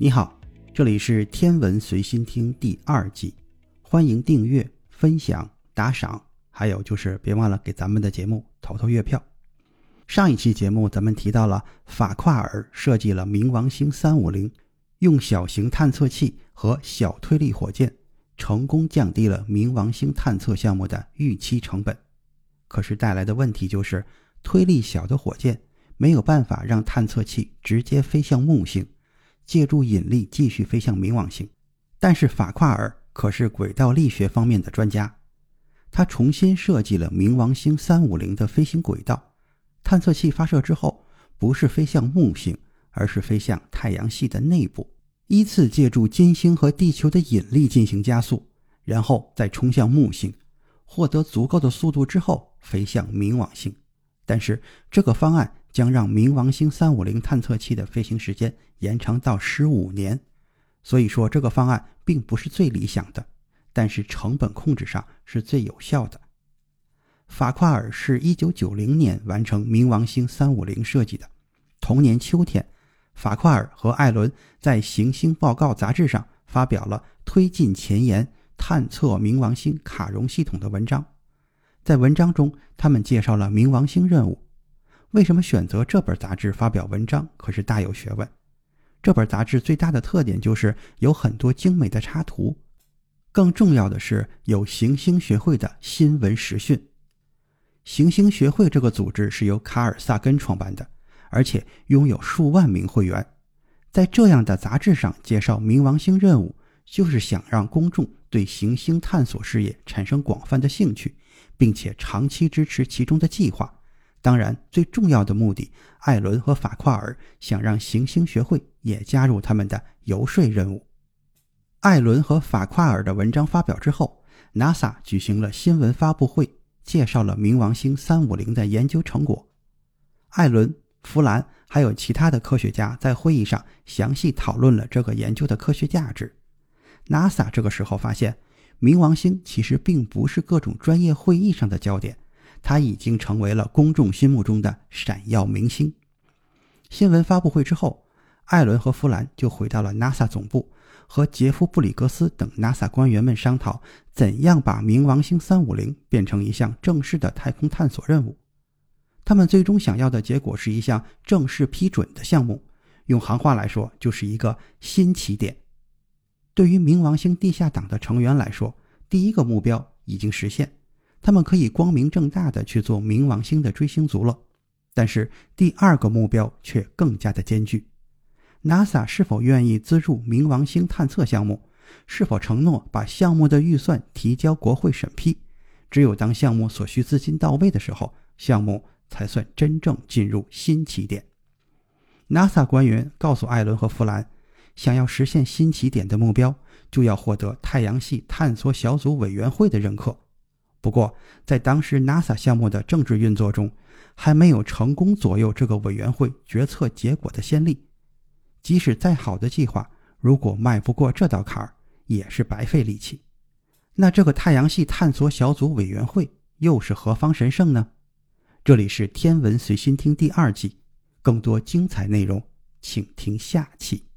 你好，这里是《天文随心听》第二季，欢迎订阅、分享、打赏，还有就是别忘了给咱们的节目投投月票。上一期节目咱们提到了法夸尔设计了冥王星三五零，用小型探测器和小推力火箭，成功降低了冥王星探测项目的预期成本。可是带来的问题就是，推力小的火箭没有办法让探测器直接飞向木星。借助引力继续飞向冥王星，但是法夸尔可是轨道力学方面的专家，他重新设计了冥王星三五零的飞行轨道。探测器发射之后，不是飞向木星，而是飞向太阳系的内部，依次借助金星和地球的引力进行加速，然后再冲向木星，获得足够的速度之后飞向冥王星。但是这个方案。将让冥王星三五零探测器的飞行时间延长到十五年，所以说这个方案并不是最理想的，但是成本控制上是最有效的。法夸尔是一九九零年完成冥王星三五零设计的，同年秋天，法夸尔和艾伦在《行星报告》杂志上发表了推进前沿探测冥王星卡戎系统的文章，在文章中，他们介绍了冥王星任务。为什么选择这本杂志发表文章可是大有学问。这本杂志最大的特点就是有很多精美的插图，更重要的是有行星学会的新闻实训。行星学会这个组织是由卡尔萨根创办的，而且拥有数万名会员。在这样的杂志上介绍冥王星任务，就是想让公众对行星探索事业产生广泛的兴趣，并且长期支持其中的计划。当然，最重要的目的，艾伦和法夸尔想让行星学会也加入他们的游说任务。艾伦和法夸尔的文章发表之后，NASA 举行了新闻发布会，介绍了冥王星三五零的研究成果。艾伦、弗兰还有其他的科学家在会议上详细讨论了这个研究的科学价值。NASA 这个时候发现，冥王星其实并不是各种专业会议上的焦点。他已经成为了公众心目中的闪耀明星。新闻发布会之后，艾伦和弗兰就回到了 NASA 总部，和杰夫·布里格斯等 NASA 官员们商讨怎样把冥王星350变成一项正式的太空探索任务。他们最终想要的结果是一项正式批准的项目，用行话来说，就是一个新起点。对于冥王星地下党的成员来说，第一个目标已经实现。他们可以光明正大的去做冥王星的追星族了，但是第二个目标却更加的艰巨。NASA 是否愿意资助冥王星探测项目？是否承诺把项目的预算提交国会审批？只有当项目所需资金到位的时候，项目才算真正进入新起点。NASA 官员告诉艾伦和弗兰，想要实现新起点的目标，就要获得太阳系探索小组委员会的认可。不过，在当时 NASA 项目的政治运作中，还没有成功左右这个委员会决策结果的先例。即使再好的计划，如果迈不过这道坎儿，也是白费力气。那这个太阳系探索小组委员会又是何方神圣呢？这里是天文随心听第二季，更多精彩内容，请听下期。